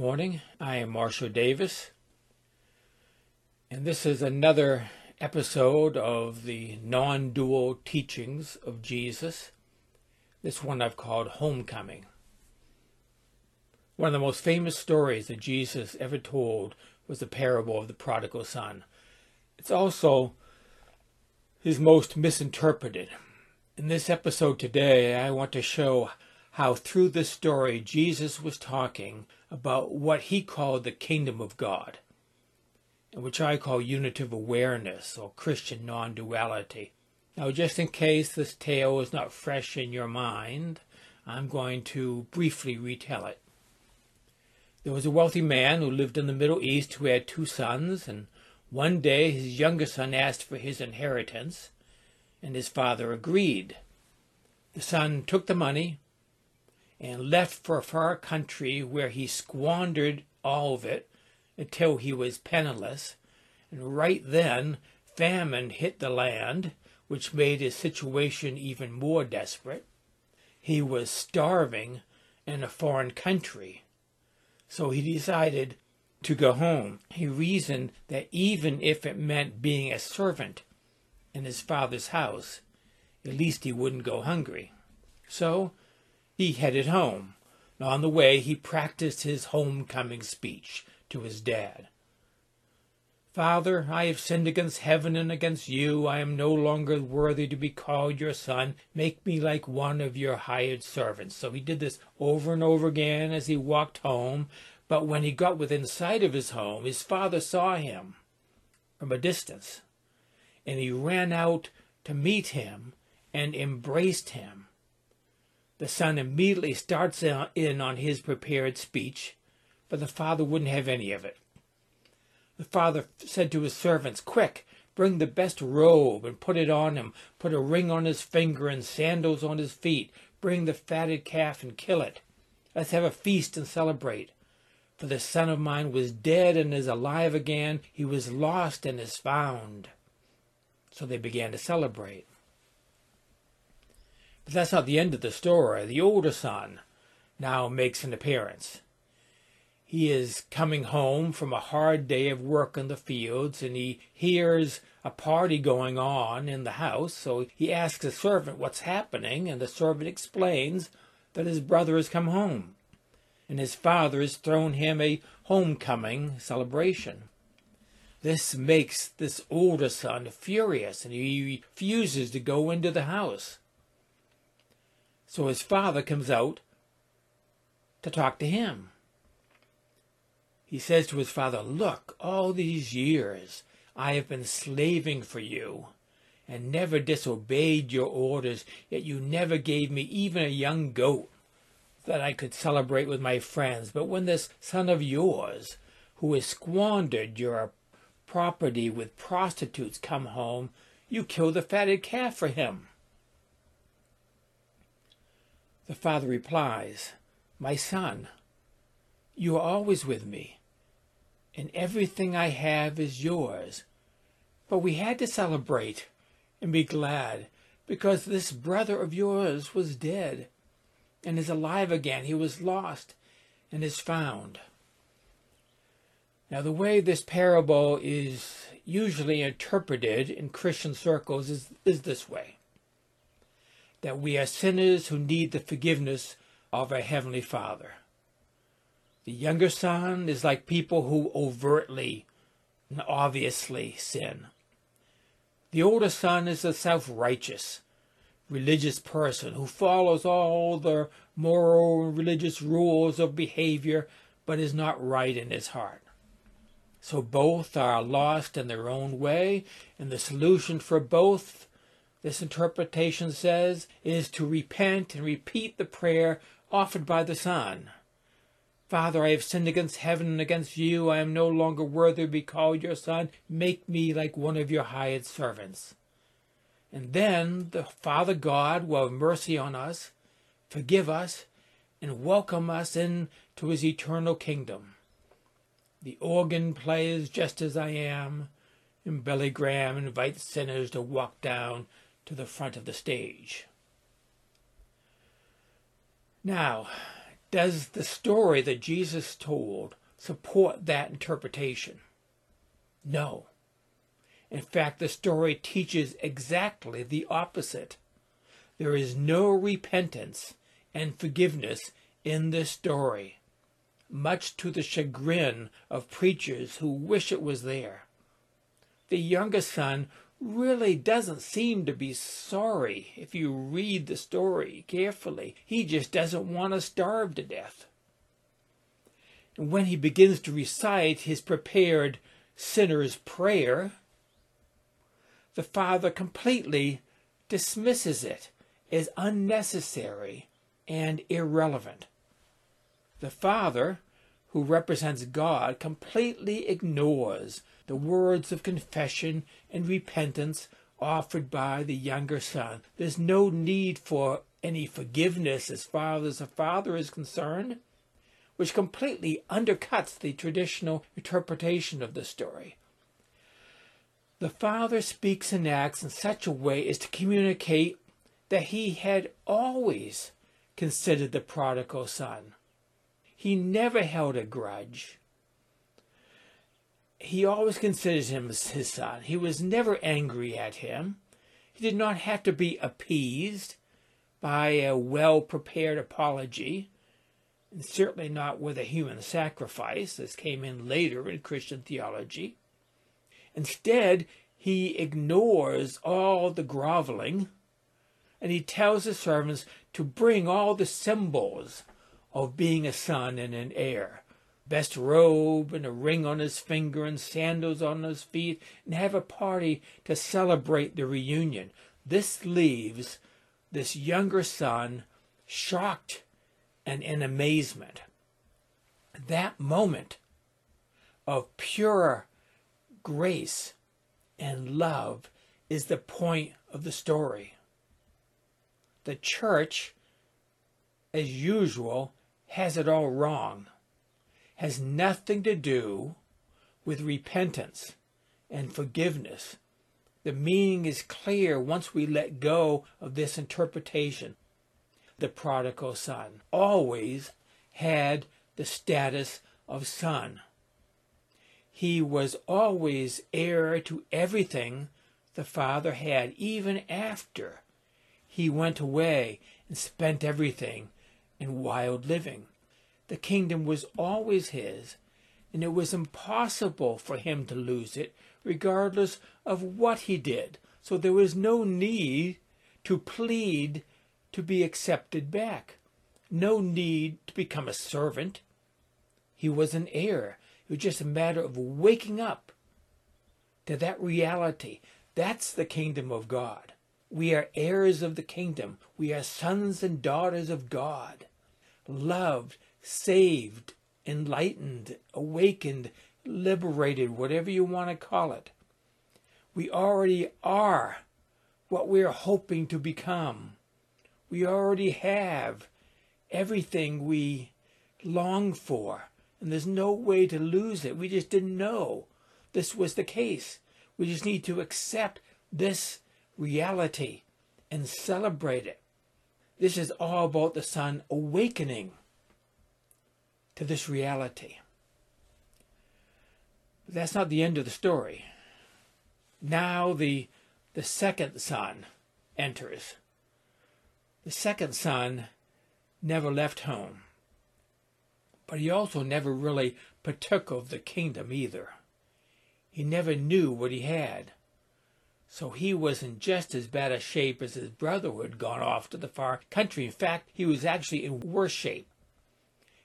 Morning. I am Marshall Davis, and this is another episode of the non dual teachings of Jesus. This one I've called Homecoming. One of the most famous stories that Jesus ever told was the parable of the prodigal son. It's also his most misinterpreted. In this episode today, I want to show how through this story Jesus was talking about what he called the kingdom of God, and which I call unitive awareness or Christian non duality. Now, just in case this tale is not fresh in your mind, I'm going to briefly retell it. There was a wealthy man who lived in the Middle East who had two sons, and one day his younger son asked for his inheritance, and his father agreed. The son took the money and left for a far country where he squandered all of it until he was penniless. And right then, famine hit the land, which made his situation even more desperate. He was starving in a foreign country so he decided to go home. He reasoned that even if it meant being a servant in his father's house, at least he wouldn't go hungry. So he headed home. On the way, he practiced his homecoming speech to his dad. Father, I have sinned against heaven and against you. I am no longer worthy to be called your son. Make me like one of your hired servants. So he did this over and over again as he walked home. But when he got within sight of his home, his father saw him from a distance. And he ran out to meet him and embraced him. The son immediately starts in on his prepared speech, but the father wouldn't have any of it. The father said to his servants, Quick, bring the best robe and put it on him. Put a ring on his finger and sandals on his feet. Bring the fatted calf and kill it. Let's have a feast and celebrate. For the son of mine was dead and is alive again. He was lost and is found. So they began to celebrate. But that's not the end of the story. The older son now makes an appearance. He is coming home from a hard day of work in the fields and he hears a party going on in the house. So he asks the servant what's happening, and the servant explains that his brother has come home and his father has thrown him a homecoming celebration. This makes this older son furious and he refuses to go into the house. So his father comes out to talk to him he says to his father, Look, all these years I have been slaving for you and never disobeyed your orders, yet you never gave me even a young goat that I could celebrate with my friends. But when this son of yours, who has squandered your property with prostitutes, come home, you kill the fatted calf for him. The father replies, My son, you are always with me and everything I have is yours. But we had to celebrate and be glad because this brother of yours was dead and is alive again. He was lost and is found. Now, the way this parable is usually interpreted in Christian circles is, is this way that we are sinners who need the forgiveness of our Heavenly Father. The younger son is like people who overtly and obviously sin. The older son is a self righteous, religious person who follows all the moral and religious rules of behavior but is not right in his heart. So both are lost in their own way, and the solution for both This interpretation says is to repent and repeat the prayer offered by the Son. Father, I have sinned against heaven and against you. I am no longer worthy to be called your son. Make me like one of your hired servants. And then the Father God will have mercy on us, forgive us, and welcome us into his eternal kingdom. The organ plays just as I am, and Billy Graham invites sinners to walk down to the front of the stage. Now, does the story that Jesus told support that interpretation? No. In fact, the story teaches exactly the opposite. There is no repentance and forgiveness in this story, much to the chagrin of preachers who wish it was there. The youngest son really doesn't seem to be sorry if you read the story carefully. He just doesn't want to starve to death. And when he begins to recite his prepared sinner's prayer, the father completely dismisses it as unnecessary and irrelevant. The father, who represents God, completely ignores the words of confession and repentance offered by the younger son. There's no need for any forgiveness as far as the father is concerned, which completely undercuts the traditional interpretation of the story. The father speaks and acts in such a way as to communicate that he had always considered the prodigal son. He never held a grudge he always considered him as his son. He was never angry at him. He did not have to be appeased by a well prepared apology, and certainly not with a human sacrifice, as came in later in Christian theology. Instead, he ignores all the groveling and he tells the servants to bring all the symbols of being a son and an heir best robe and a ring on his finger and sandals on his feet and have a party to celebrate the reunion. This leaves this younger son shocked and in amazement. That moment of pure grace and love is the point of the story. The church, as usual, has it all wrong has nothing to do with repentance and forgiveness. The meaning is clear once we let go of this interpretation. The prodigal son always had the status of son. He was always heir to everything the father had, even after he went away and spent everything in wild living. The kingdom was always his, and it was impossible for him to lose it, regardless of what he did. So there was no need to plead to be accepted back, no need to become a servant. He was an heir. It was just a matter of waking up to that reality. That's the kingdom of God. We are heirs of the kingdom. We are sons and daughters of God, loved saved, enlightened, awakened, liberated, whatever you want to call it. We already are what we are hoping to become. We already have everything we long for, and there's no way to lose it. We just didn't know this was the case. We just need to accept this reality and celebrate it. This is all about the son awakening to this reality. But that's not the end of the story. Now the, the second son enters. The second son never left home, but he also never really partook of the kingdom either. He never knew what he had. So he was in just as bad a shape as his brother who had gone off to the far country. In fact, he was actually in worse shape.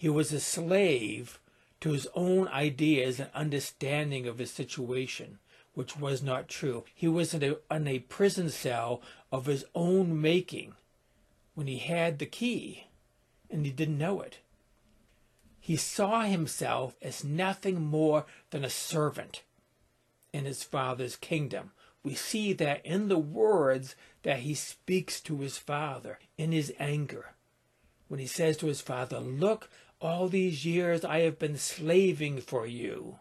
He was a slave to his own ideas and understanding of his situation, which was not true. He was in a, in a prison cell of his own making when he had the key and he didn't know it. He saw himself as nothing more than a servant in his father's kingdom. We see that in the words that he speaks to his father in his anger. When he says to his father, Look, all these years I have been slaving for you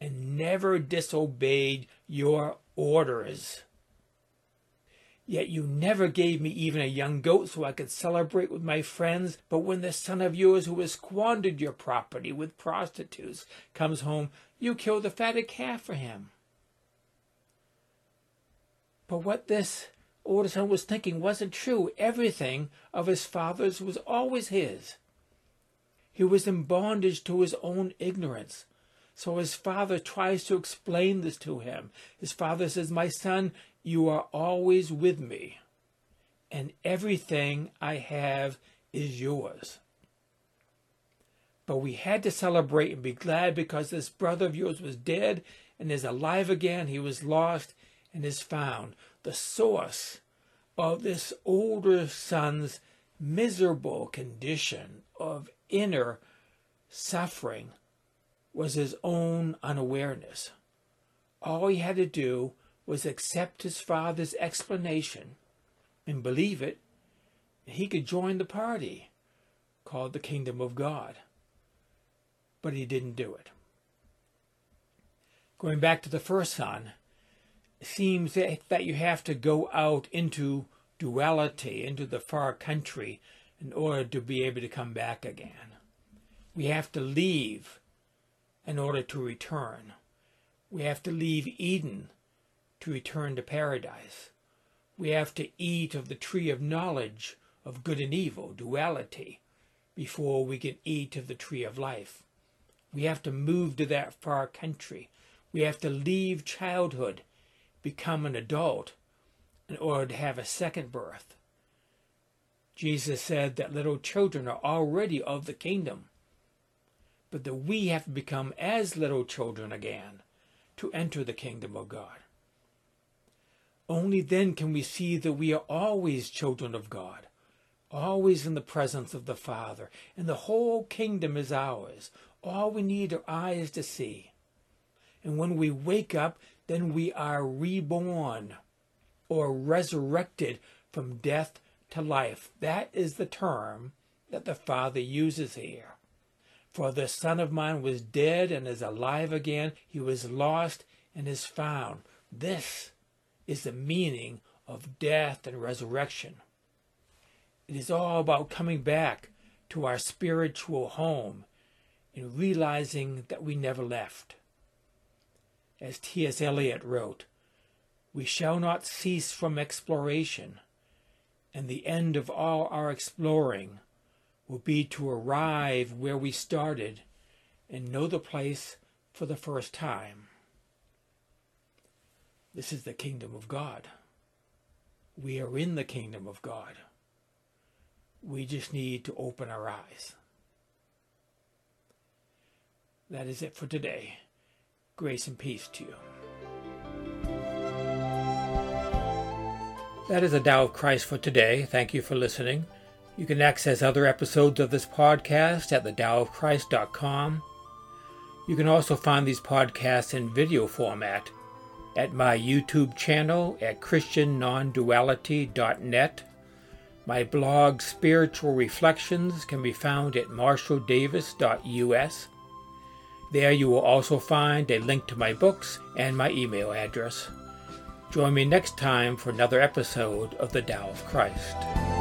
and never disobeyed your orders. Yet you never gave me even a young goat so I could celebrate with my friends. But when the son of yours who has squandered your property with prostitutes comes home, you kill the fatted calf for him. But what this older son was thinking wasn't true. Everything of his father's was always his. He was in bondage to his own ignorance. So his father tries to explain this to him. His father says, My son, you are always with me, and everything I have is yours. But we had to celebrate and be glad because this brother of yours was dead and is alive again. He was lost and is found. The source of this older son's miserable condition of inner suffering was his own unawareness. All he had to do was accept his father's explanation and believe it, and he could join the party called the kingdom of God. But he didn't do it. Going back to the first son, it seems that you have to go out into duality, into the far country, in order to be able to come back again. We have to leave in order to return. We have to leave Eden to return to paradise. We have to eat of the tree of knowledge of good and evil, duality, before we can eat of the tree of life. We have to move to that far country. We have to leave childhood, become an adult, in order to have a second birth. Jesus said that little children are already of the kingdom but that we have to become as little children again to enter the kingdom of God. Only then can we see that we are always children of God, always in the presence of the Father, and the whole kingdom is ours. All we need are eyes to see. And when we wake up, then we are reborn or resurrected from death to life. That is the term that the Father uses here. For the Son of mine was dead and is alive again. He was lost and is found. This is the meaning of death and resurrection. It is all about coming back to our spiritual home and realizing that we never left. As T.S. Eliot wrote, we shall not cease from exploration, and the end of all our exploring will be to arrive where we started and know the place for the first time. This is the kingdom of God. We are in the kingdom of God. We just need to open our eyes. That is it for today. Grace and peace to you. That is the Tao of Christ for today. Thank you for listening. You can access other episodes of this podcast at thedaoofchrist.com. You can also find these podcasts in video format at my YouTube channel at christiannonduality.net. My blog Spiritual Reflections can be found at marshalldavis.us. There you will also find a link to my books and my email address. Join me next time for another episode of The Tao of Christ.